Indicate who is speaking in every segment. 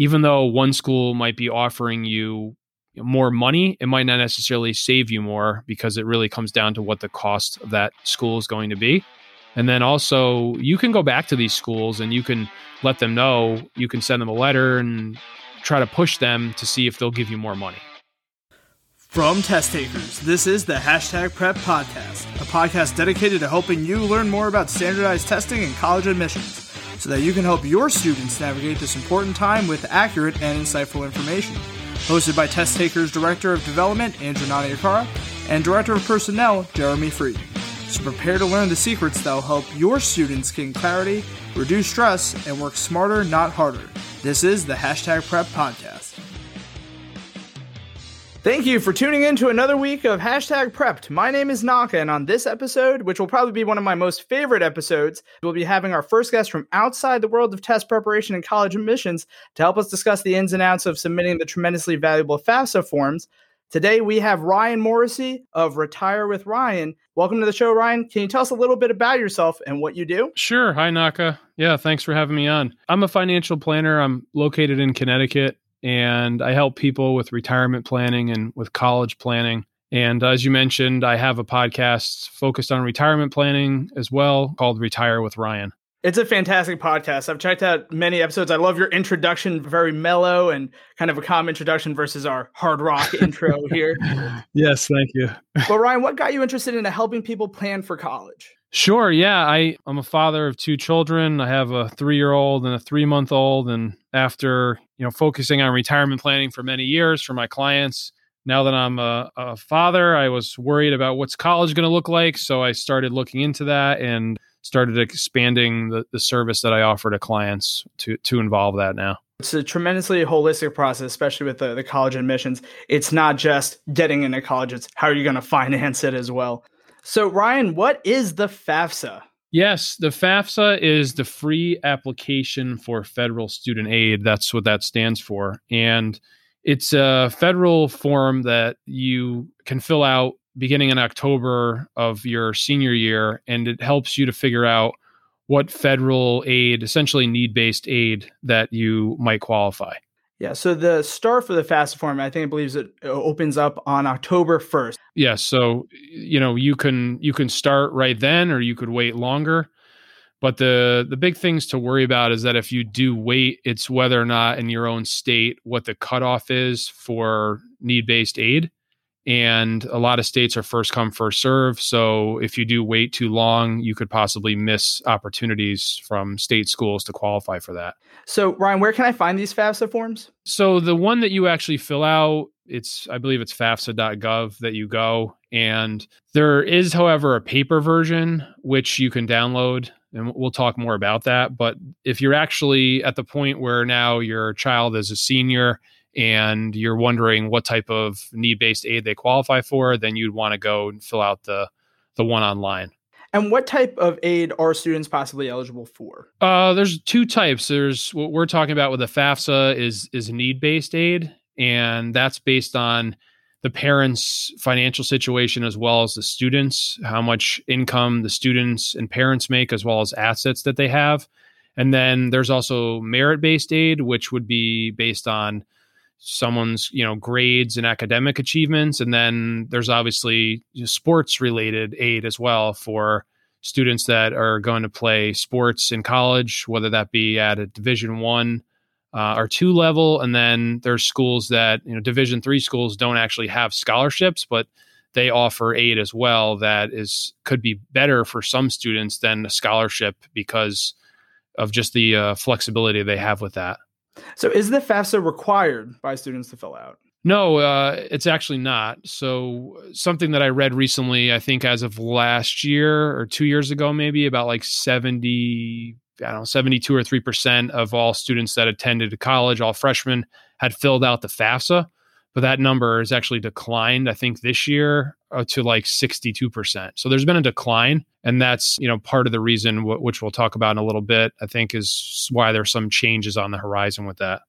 Speaker 1: even though one school might be offering you more money, it might not necessarily save you more because it really comes down to what the cost of that school is going to be. And then also, you can go back to these schools and you can let them know, you can send them a letter and try to push them to see if they'll give you more money.
Speaker 2: From test takers, this is the Hashtag Prep Podcast, a podcast dedicated to helping you learn more about standardized testing and college admissions so that you can help your students navigate this important time with accurate and insightful information. Hosted by Test Takers Director of Development, Andrew Naniakara, and Director of Personnel, Jeremy Freed. So prepare to learn the secrets that will help your students gain clarity, reduce stress, and work smarter, not harder. This is the Hashtag Prep Podcast. Thank you for tuning in to another week of Hashtag Prepped. My name is Naka, and on this episode, which will probably be one of my most favorite episodes, we'll be having our first guest from outside the world of test preparation and college admissions to help us discuss the ins and outs of submitting the tremendously valuable FAFSA forms. Today, we have Ryan Morrissey of Retire with Ryan. Welcome to the show, Ryan. Can you tell us a little bit about yourself and what you do?
Speaker 1: Sure. Hi, Naka. Yeah, thanks for having me on. I'm a financial planner. I'm located in Connecticut and I help people with retirement planning and with college planning. And as you mentioned, I have a podcast focused on retirement planning as well called Retire with Ryan.
Speaker 2: It's a fantastic podcast. I've checked out many episodes. I love your introduction, very mellow and kind of a calm introduction versus our hard rock intro here.
Speaker 1: Yes, thank you.
Speaker 2: well, Ryan, what got you interested in helping people plan for college?
Speaker 1: Sure. Yeah. I, I'm a father of two children. I have a three year old and a three month old. And after, you know, focusing on retirement planning for many years for my clients, now that I'm a, a father, I was worried about what's college going to look like. So I started looking into that and started expanding the, the service that I offer to clients to, to involve that now.
Speaker 2: It's a tremendously holistic process, especially with the, the college admissions. It's not just getting into college, it's how are you going to finance it as well. So, Ryan, what is the FAFSA?
Speaker 1: Yes, the FAFSA is the free application for federal student aid. That's what that stands for. And it's a federal form that you can fill out beginning in October of your senior year. And it helps you to figure out what federal aid, essentially need based aid, that you might qualify.
Speaker 2: Yeah, so the start for the FAFSA form, I think it believes it opens up on October 1st.
Speaker 1: Yes, yeah, so you know, you can you can start right then or you could wait longer. But the the big things to worry about is that if you do wait, it's whether or not in your own state what the cutoff is for need-based aid and a lot of states are first come first serve. So if you do wait too long you could possibly miss opportunities from state schools to qualify for that.
Speaker 2: So ryan where can i find these fafsa forms?
Speaker 1: So the one that you actually fill out it's i believe it's fafsa.gov that you go. And there is however a paper version which you can download and we'll talk more about that. But if you're actually at the point where now your child is a senior and you're wondering what type of need-based aid they qualify for, then you'd want to go and fill out the the one online.
Speaker 2: And what type of aid are students possibly eligible for?
Speaker 1: Uh, there's two types. There's what we're talking about with the FAFSA is is need-based aid, and that's based on the parents' financial situation as well as the students, how much income the students and parents make, as well as assets that they have. And then there's also merit-based aid, which would be based on someone's you know grades and academic achievements and then there's obviously sports related aid as well for students that are going to play sports in college whether that be at a division one uh, or two level. And then there's schools that you know division three schools don't actually have scholarships but they offer aid as well that is could be better for some students than a scholarship because of just the uh, flexibility they have with that
Speaker 2: so, is the FAFSA required by students to fill out?
Speaker 1: No, uh, it's actually not. So, something that I read recently, I think as of last year or two years ago, maybe about like 70, I don't know, 72 or 3% of all students that attended college, all freshmen, had filled out the FAFSA. But that number has actually declined, I think, this year uh, to like 62%. So there's been a decline. And that's, you know, part of the reason, w- which we'll talk about in a little bit, I think is why there's some changes on the horizon with that.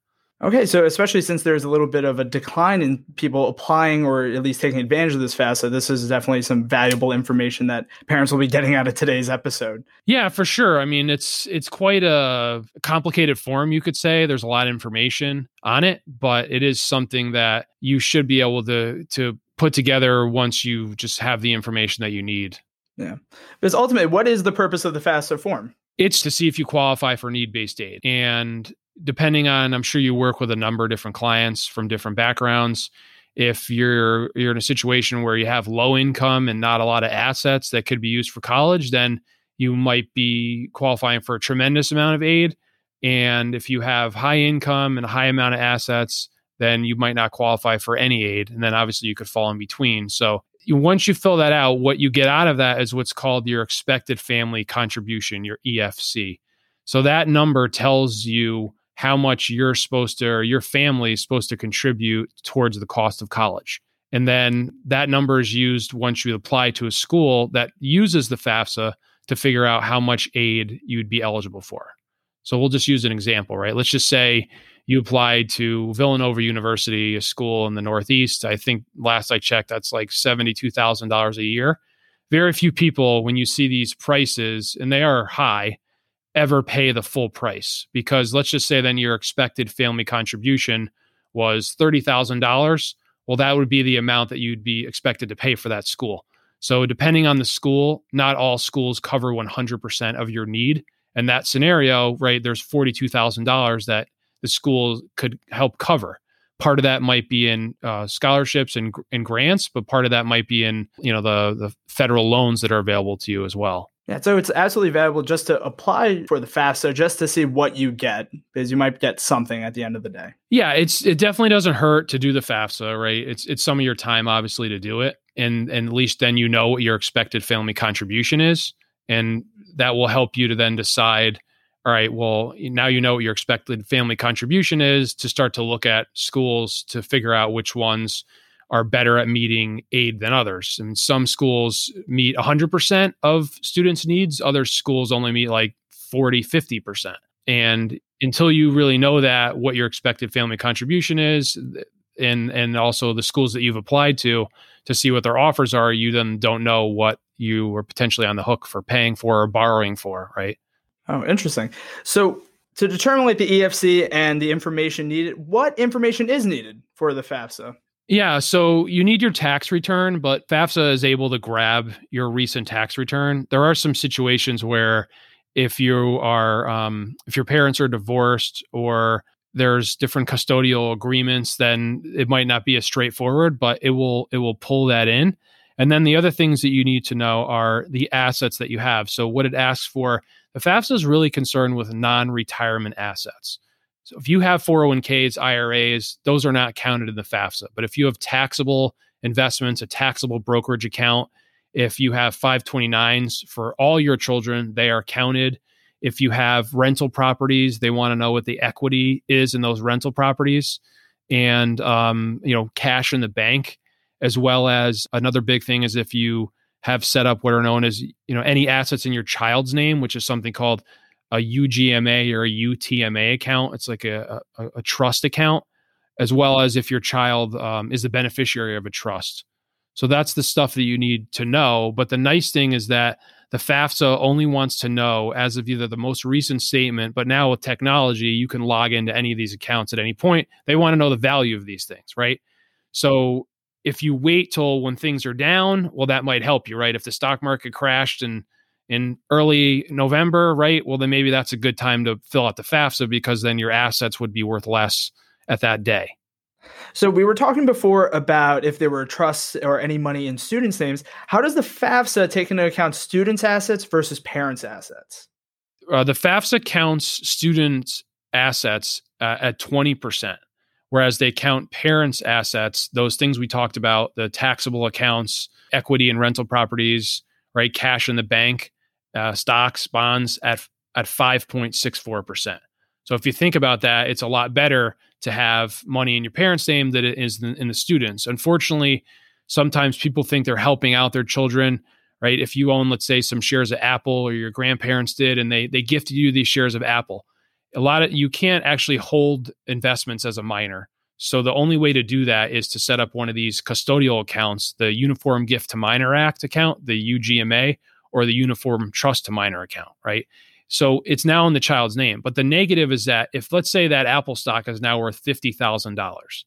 Speaker 2: Okay, so especially since there's a little bit of a decline in people applying or at least taking advantage of this FAFSA, this is definitely some valuable information that parents will be getting out of today's episode.
Speaker 1: Yeah, for sure. I mean, it's it's quite a complicated form, you could say. There's a lot of information on it, but it is something that you should be able to to put together once you just have the information that you need.
Speaker 2: Yeah. Because ultimately, what is the purpose of the FAFSA form?
Speaker 1: It's to see if you qualify for need based aid. And depending on i'm sure you work with a number of different clients from different backgrounds. If you're you're in a situation where you have low income and not a lot of assets that could be used for college then you might be qualifying for a tremendous amount of aid. And if you have high income and a high amount of assets then you might not qualify for any aid and then obviously you could fall in between. So once you fill that out what you get out of that is what's called your expected family contribution your efc so that number tells you how much you're supposed to or your family is supposed to contribute towards the cost of college. And then that number is used once you apply to a school that uses the FAFSA to figure out how much aid you'd be eligible for. So we'll just use an example, right? Let's just say you applied to Villanova University, a school in the Northeast. I think last I checked, that's like $72,000 a year. Very few people, when you see these prices, and they are high, ever pay the full price. Because let's just say then your expected family contribution was $30,000 well that would be the amount that you'd be expected to pay for that school. So depending on the school not all schools cover 100% of your need. And that scenario right there's $42,000 that the school could help cover. Part of that might be in uh, scholarships and, and grants but part of that might be in you know the the federal loans that are available to you as well
Speaker 2: yeah, so it's absolutely valuable just to apply for the FAFSA just to see what you get because you might get something at the end of the day.
Speaker 1: Yeah, it's it definitely doesn't hurt to do the FAFSA, right? It's it's some of your time obviously to do it, and and at least then you know what your expected family contribution is, and that will help you to then decide. All right, well now you know what your expected family contribution is to start to look at schools to figure out which ones are better at meeting aid than others. And some schools meet 100% of students' needs, other schools only meet like 40, 50%. And until you really know that, what your expected family contribution is, and and also the schools that you've applied to to see what their offers are, you then don't know what you are potentially on the hook for paying for or borrowing for, right?
Speaker 2: Oh, interesting. So to determine like the EFC and the information needed, what information is needed for the FAFSA?
Speaker 1: Yeah, so you need your tax return, but FAFSA is able to grab your recent tax return. There are some situations where if you are um, if your parents are divorced or there's different custodial agreements, then it might not be as straightforward, but it will it will pull that in. And then the other things that you need to know are the assets that you have. So what it asks for, the FAFSA is really concerned with non-retirement assets. So if you have 401ks, IRAs, those are not counted in the FAFSA. But if you have taxable investments, a taxable brokerage account, if you have 529s for all your children, they are counted. If you have rental properties, they want to know what the equity is in those rental properties and um, you know cash in the bank as well as another big thing is if you have set up what are known as you know any assets in your child's name which is something called a UGMA or a UTMA account. It's like a, a, a trust account, as well as if your child um, is the beneficiary of a trust. So that's the stuff that you need to know. But the nice thing is that the FAFSA only wants to know as of either the most recent statement, but now with technology, you can log into any of these accounts at any point. They want to know the value of these things, right? So if you wait till when things are down, well, that might help you, right? If the stock market crashed and in early November, right? Well, then maybe that's a good time to fill out the FAFSA because then your assets would be worth less at that day.
Speaker 2: So we were talking before about if there were trusts or any money in students' names. How does the FAFSA take into account students' assets versus parents' assets?
Speaker 1: Uh, the FAFSA counts students' assets uh, at 20%, whereas they count parents' assets, those things we talked about, the taxable accounts, equity and rental properties, right? Cash in the bank uh, stocks, bonds at at 5.64%. So if you think about that, it's a lot better to have money in your parents' name than it is in the students. Unfortunately, sometimes people think they're helping out their children, right? If you own, let's say, some shares of Apple or your grandparents did, and they they gifted you these shares of Apple, a lot of you can't actually hold investments as a minor. So the only way to do that is to set up one of these custodial accounts, the Uniform Gift to Minor Act account, the UGMA, or the Uniform Trust to Minor account, right? So it's now in the child's name. But the negative is that if let's say that Apple stock is now worth $50,000,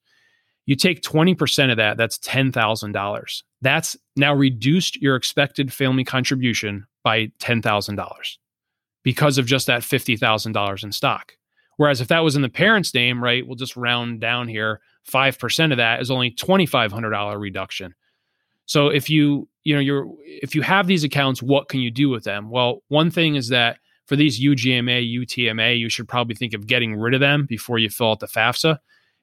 Speaker 1: you take 20% of that, that's $10,000. That's now reduced your expected family contribution by $10,000 because of just that $50,000 in stock. Whereas if that was in the parent's name, right, we'll just round down here, 5% of that is only $2,500 reduction. So if you, you know, you're, if you have these accounts, what can you do with them? Well, one thing is that for these UGMA, UTMA, you should probably think of getting rid of them before you fill out the FAFSA.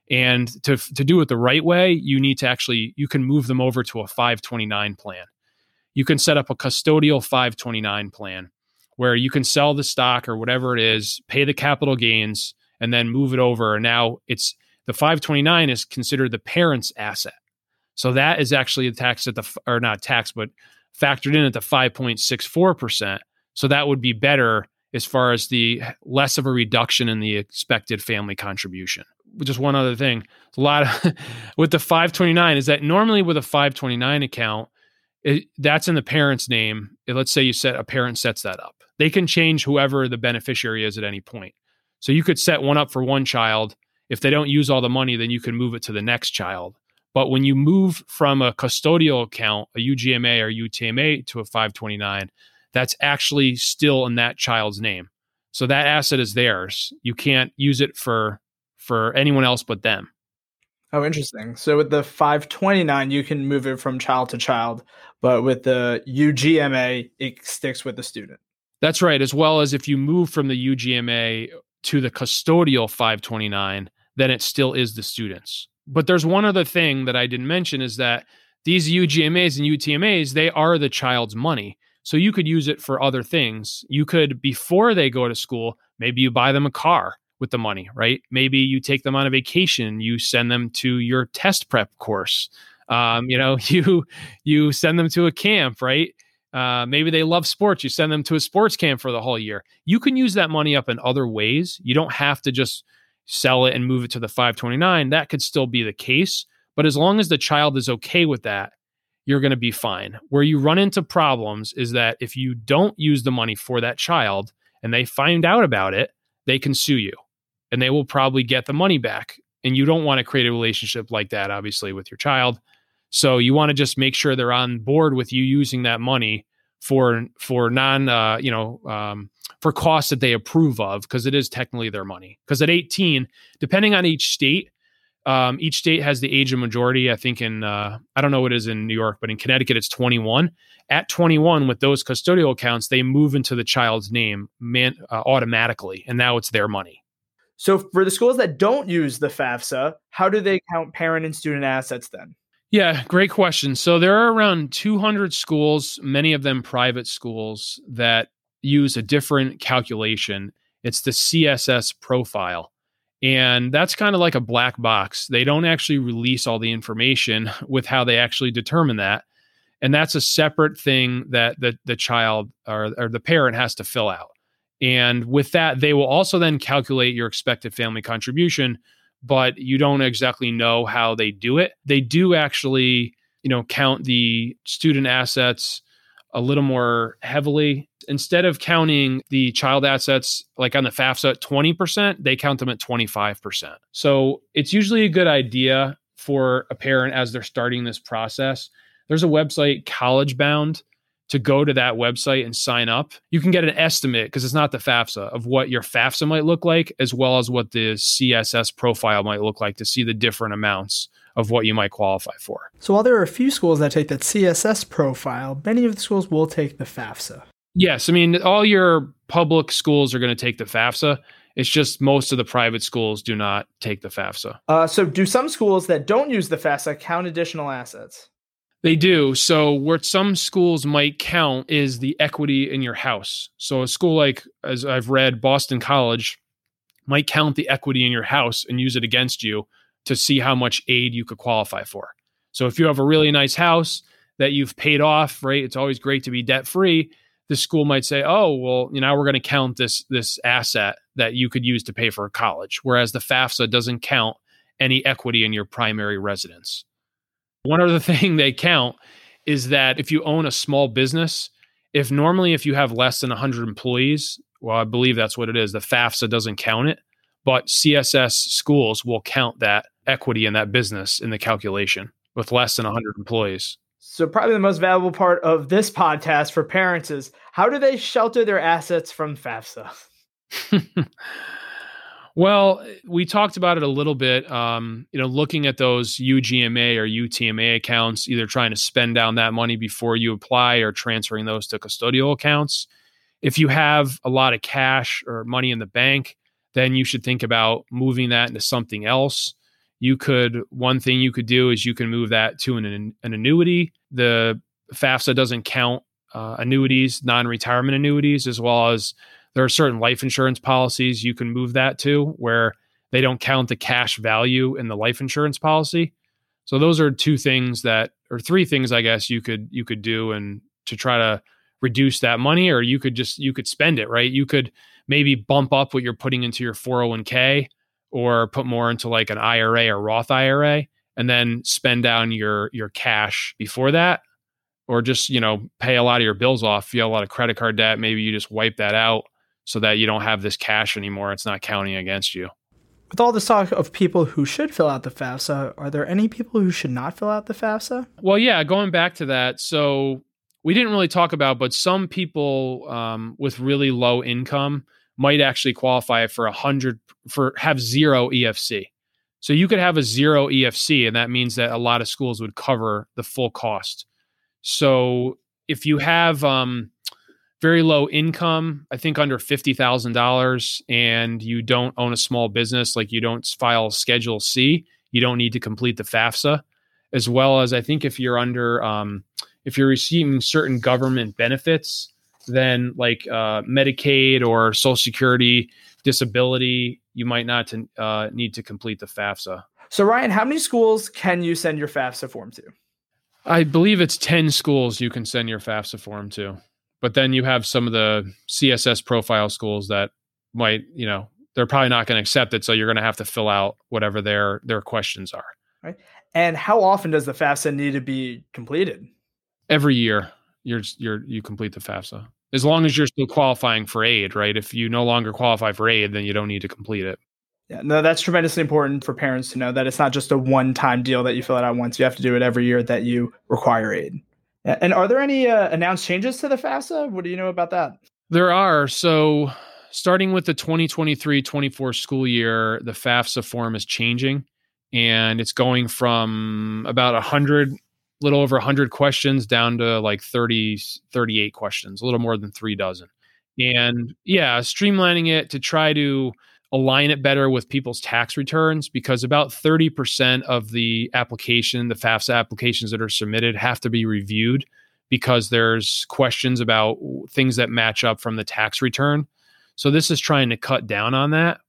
Speaker 1: And to, to do it the right way, you need to actually, you can move them over to a 529 plan. You can set up a custodial 529 plan where you can sell the stock or whatever it is, pay the capital gains, and then move it over. And now it's the 529 is considered the parent's asset. So that is actually taxed at the, or not taxed, but factored in at the 5.64%. So that would be better as far as the less of a reduction in the expected family contribution just one other thing. A lot of, with the 529 is that normally with a 529 account, it, that's in the parent's name. Let's say you set a parent sets that up. They can change whoever the beneficiary is at any point. So you could set one up for one child. If they don't use all the money, then you can move it to the next child. But when you move from a custodial account, a UGMA or UTMA to a 529, that's actually still in that child's name. So that asset is theirs. You can't use it for for anyone else but them.
Speaker 2: Oh, interesting. So with the 529, you can move it from child to child, but with the UGMA, it sticks with the student.
Speaker 1: That's right. As well as if you move from the UGMA to the custodial 529, then it still is the students. But there's one other thing that I didn't mention is that these UGMAs and UTMAs, they are the child's money. So you could use it for other things. You could, before they go to school, maybe you buy them a car with the money, right? Maybe you take them on a vacation, you send them to your test prep course. Um, you know, you you send them to a camp, right? Uh, maybe they love sports. You send them to a sports camp for the whole year. You can use that money up in other ways. You don't have to just sell it and move it to the 529. That could still be the case. But as long as the child is okay with that, you're going to be fine. Where you run into problems is that if you don't use the money for that child and they find out about it, they can sue you and they will probably get the money back. And you don't want to create a relationship like that, obviously, with your child. So you want to just make sure they're on board with you using that money for for non uh, you know um, for costs that they approve of because it is technically their money. Because at 18, depending on each state, um, each state has the age of majority. I think in uh, I don't know what it is in New York, but in Connecticut it's 21. At 21, with those custodial accounts, they move into the child's name man, uh, automatically, and now it's their money.
Speaker 2: So for the schools that don't use the FAFSA, how do they count parent and student assets then?
Speaker 1: Yeah, great question. So there are around 200 schools, many of them private schools, that use a different calculation. It's the CSS profile. And that's kind of like a black box. They don't actually release all the information with how they actually determine that. And that's a separate thing that the, the child or, or the parent has to fill out. And with that, they will also then calculate your expected family contribution, but you don't exactly know how they do it. They do actually, you know, count the student assets a little more heavily. Instead of counting the child assets like on the FAFSA at 20%, they count them at 25%. So it's usually a good idea for a parent as they're starting this process. There's a website, College Bound, to go to that website and sign up, you can get an estimate because it's not the FAFSA of what your FAFSA might look like, as well as what the CSS profile might look like to see the different amounts of what you might qualify for.
Speaker 2: So while there are a few schools that take that CSS profile, many of the schools will take the FAFSA.
Speaker 1: Yes, I mean all your public schools are going to take the FAFSA. It's just most of the private schools do not take the FAFSA.
Speaker 2: Uh, so do some schools that don't use the FAFSA count additional assets?
Speaker 1: They do. So, what some schools might count is the equity in your house. So, a school like, as I've read, Boston College might count the equity in your house and use it against you to see how much aid you could qualify for. So, if you have a really nice house that you've paid off, right? It's always great to be debt free. The school might say, "Oh, well, you know, we're going to count this this asset that you could use to pay for college, whereas the FAFSA doesn't count any equity in your primary residence. One other thing they count is that if you own a small business, if normally if you have less than 100 employees, well, I believe that's what it is, the FAFSA doesn't count it, but CSS schools will count that equity in that business in the calculation with less than 100 employees.
Speaker 2: So, probably the most valuable part of this podcast for parents is how do they shelter their assets from FAFSA?
Speaker 1: well, we talked about it a little bit. Um, you know, looking at those UGMA or UTMA accounts, either trying to spend down that money before you apply or transferring those to custodial accounts. If you have a lot of cash or money in the bank, then you should think about moving that into something else. You could one thing you could do is you can move that to an, an annuity. The fafsa doesn't count uh, annuities non-retirement annuities as well as there are certain life insurance policies you can move that to where they don't count the cash value in the life insurance policy. So those are two things that or three things i guess you could you could do and to try to reduce that money or you could just you could spend it right? You could maybe bump up what you're putting into your 401k or put more into like an IRA or Roth IRA and then spend down your your cash before that or just you know pay a lot of your bills off if you have a lot of credit card debt maybe you just wipe that out so that you don't have this cash anymore it's not counting against you
Speaker 2: with all this talk of people who should fill out the FAFSA, are there any people who should not fill out the FAFSA?
Speaker 1: Well, yeah, going back to that. So we didn't really talk about, but some people um, with really low income might actually qualify for a hundred for have zero EFC. So you could have a zero EFC, and that means that a lot of schools would cover the full cost. So if you have um, very low income, I think under fifty thousand dollars, and you don't own a small business, like you don't file Schedule C, you don't need to complete the FAFSA. As well as I think if you're under, um, if you're receiving certain government benefits, then like uh, Medicaid or Social Security, disability, you might not to, uh, need to complete the FAFSA.
Speaker 2: So, Ryan, how many schools can you send your FAFSA form to?
Speaker 1: I believe it's 10 schools you can send your FAFSA form to. But then you have some of the CSS profile schools that might, you know, they're probably not going to accept it. So you're going to have to fill out whatever their their questions are.
Speaker 2: Right. And how often does the FAFSA need to be completed?
Speaker 1: Every year, you're you're you complete the FAFSA as long as you're still qualifying for aid, right? If you no longer qualify for aid, then you don't need to complete it.
Speaker 2: Yeah, no, that's tremendously important for parents to know that it's not just a one-time deal that you fill it out once. You have to do it every year that you require aid. And are there any uh, announced changes to the FAFSA? What do you know about that?
Speaker 1: There are. So, starting with the 2023-24 school year, the FAFSA form is changing, and it's going from about 100 little over 100 questions down to like 30 38 questions a little more than three dozen. And yeah streamlining it to try to align it better with people's tax returns because about 30% of the application the fafsa applications that are submitted have to be reviewed because there's questions about things that match up from the tax return. So this is trying to cut down on that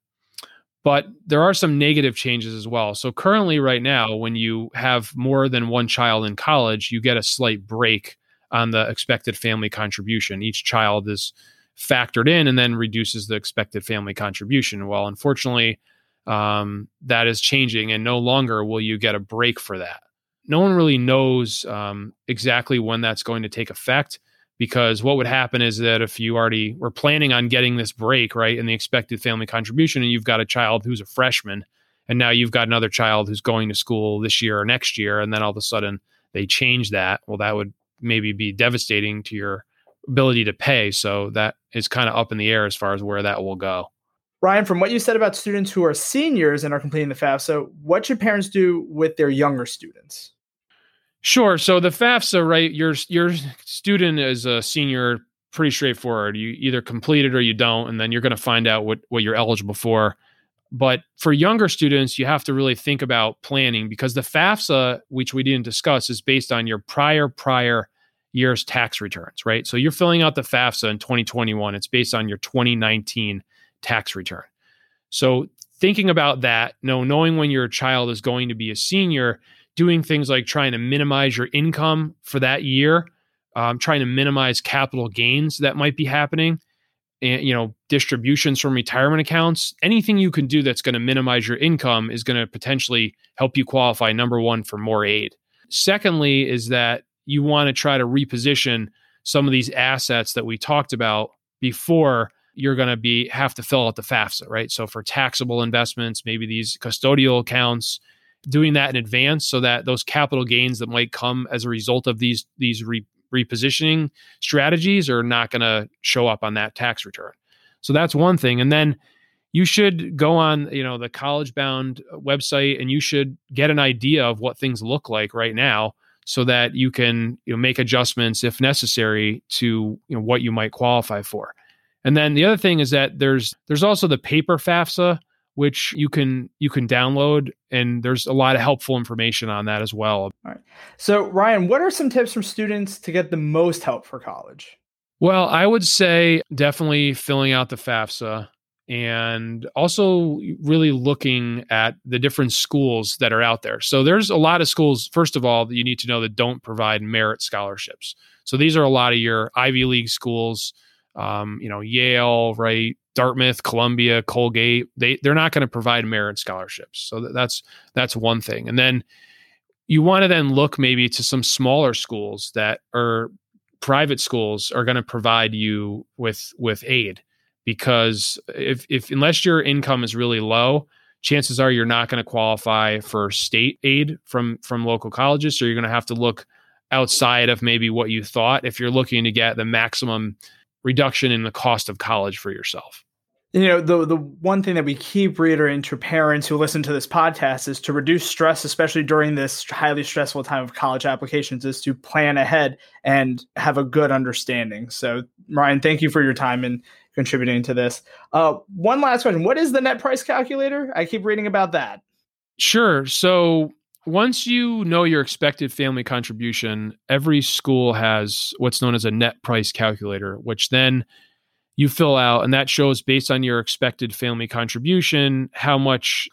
Speaker 1: but there are some negative changes as well. So currently, right now, when you have more than one child in college, you get a slight break on the expected family contribution. Each child is factored in and then reduces the expected family contribution. Well, unfortunately, um, that is changing, and no longer will you get a break for that. No one really knows um, exactly when that's going to take effect because what would happen is that if you already were planning on getting this break right in the expected family contribution and you've got a child who's a freshman and now you've got another child who's going to school this year or next year and then all of a sudden they change that well that would maybe be devastating to your ability to pay so that is kind of up in the air as far as where that will go
Speaker 2: Ryan, from what you said about students who are seniors and are completing the FAFSA, what should parents do with their younger students?
Speaker 1: Sure. So the FAFSA, right? Your your student is a senior, pretty straightforward. You either complete it or you don't, and then you're going to find out what what you're eligible for. But for younger students, you have to really think about planning because the FAFSA, which we didn't discuss, is based on your prior prior year's tax returns, right? So you're filling out the FAFSA in 2021. It's based on your 2019 tax return. So thinking about that, no, knowing when your child is going to be a senior doing things like trying to minimize your income for that year, um, trying to minimize capital gains that might be happening, and you know distributions from retirement accounts anything you can do that's going to minimize your income is going to potentially help you qualify number one for more aid secondly is that you want to try to reposition some of these assets that we talked about before you're going to be have to fill out the FAFSA, right? So for taxable investments, maybe these custodial accounts, doing that in advance so that those capital gains that might come as a result of these these re- repositioning strategies are not going to show up on that tax return. So that's one thing. And then you should go on, you know, the college bound website and you should get an idea of what things look like right now so that you can you know, make adjustments if necessary to you know what you might qualify for. And then the other thing is that there's there's also the paper FAFSA which you can you can download and there's a lot of helpful information on that as well. All
Speaker 2: right. So Ryan, what are some tips from students to get the most help for college?
Speaker 1: Well, I would say definitely filling out the FAFSA and also really looking at the different schools that are out there. So there's a lot of schools first of all that you need to know that don't provide merit scholarships. So these are a lot of your Ivy League schools um, you know, Yale, right, Dartmouth, Columbia, Colgate, they they're not going to provide merit scholarships. So that's that's one thing. And then you want to then look maybe to some smaller schools that are private schools are going to provide you with with aid because if if unless your income is really low, chances are you're not going to qualify for state aid from from local colleges so you're going to have to look outside of maybe what you thought if you're looking to get the maximum reduction in the cost of college for yourself.
Speaker 2: You know, the the one thing that we keep reiterating to parents who listen to this podcast is to reduce stress, especially during this highly stressful time of college applications, is to plan ahead and have a good understanding. So, Ryan, thank you for your time and contributing to this. Uh, one last question: What is the net price calculator? I keep reading about that.
Speaker 1: Sure. So once you know your expected family contribution, every school has what's known as a net price calculator, which then you fill out, and that shows based on your expected family contribution how much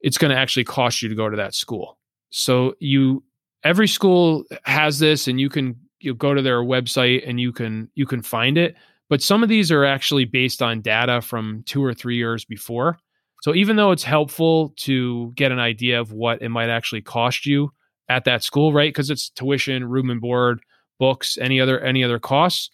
Speaker 1: it's going to actually cost you to go to that school. So you every school has this, and you can you go to their website and you can you can find it. But some of these are actually based on data from two or three years before. So even though it's helpful to get an idea of what it might actually cost you at that school, right? Because it's tuition, room and board, books, any other any other costs,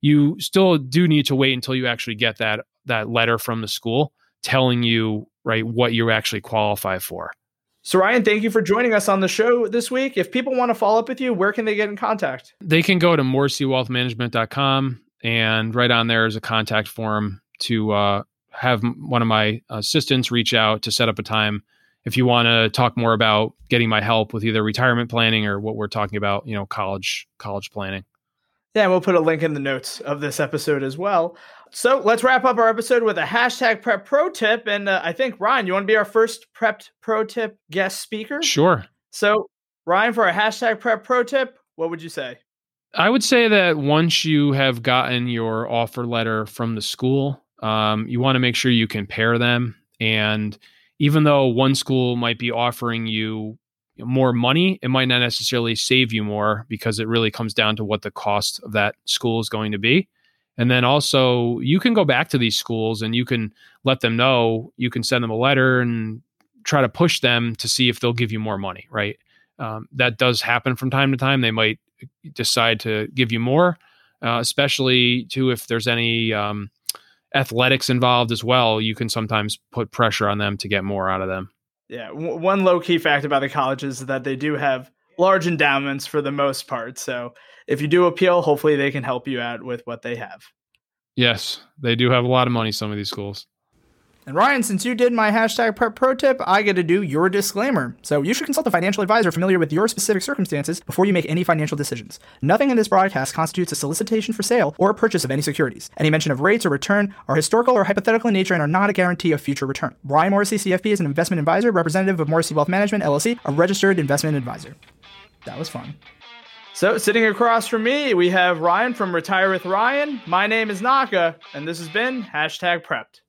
Speaker 1: you still do need to wait until you actually get that that letter from the school telling you right what you actually qualify for.
Speaker 2: So Ryan, thank you for joining us on the show this week. If people want to follow up with you, where can they get in contact?
Speaker 1: They can go to morrisseywealthmanagement.com and right on there is a contact form to uh, have one of my assistants reach out to set up a time if you want to talk more about getting my help with either retirement planning or what we're talking about, you know, college college planning.
Speaker 2: Yeah, we'll put a link in the notes of this episode as well. So let's wrap up our episode with a hashtag prep pro tip. And uh, I think, Ryan, you want to be our first prepped pro tip guest speaker?
Speaker 1: Sure.
Speaker 2: So, Ryan, for a hashtag prep pro tip, what would you say?
Speaker 1: I would say that once you have gotten your offer letter from the school, um, you want to make sure you compare them. And even though one school might be offering you more money, it might not necessarily save you more because it really comes down to what the cost of that school is going to be. And then also, you can go back to these schools and you can let them know, you can send them a letter and try to push them to see if they'll give you more money, right? Um, that does happen from time to time. They might decide to give you more, uh, especially too if there's any um, athletics involved as well, you can sometimes put pressure on them to get more out of them.
Speaker 2: Yeah, w- one low key fact about the colleges is that they do have large endowments for the most part. So if you do appeal, hopefully they can help you out with what they have.
Speaker 1: Yes, they do have a lot of money, some of these schools.
Speaker 2: And Ryan, since you did my hashtag prep pro tip, I get to do your disclaimer. So you should consult a financial advisor familiar with your specific circumstances before you make any financial decisions. Nothing in this broadcast constitutes a solicitation for sale or purchase of any securities. Any mention of rates or return are historical or hypothetical in nature and are not a guarantee of future return. Ryan Morrissey, CFP, is an investment advisor, representative of Morrissey Wealth Management, LLC, a registered investment advisor. That was fun. So, sitting across from me, we have Ryan from Retire with Ryan. My name is Naka, and this has been Hashtag Prepped.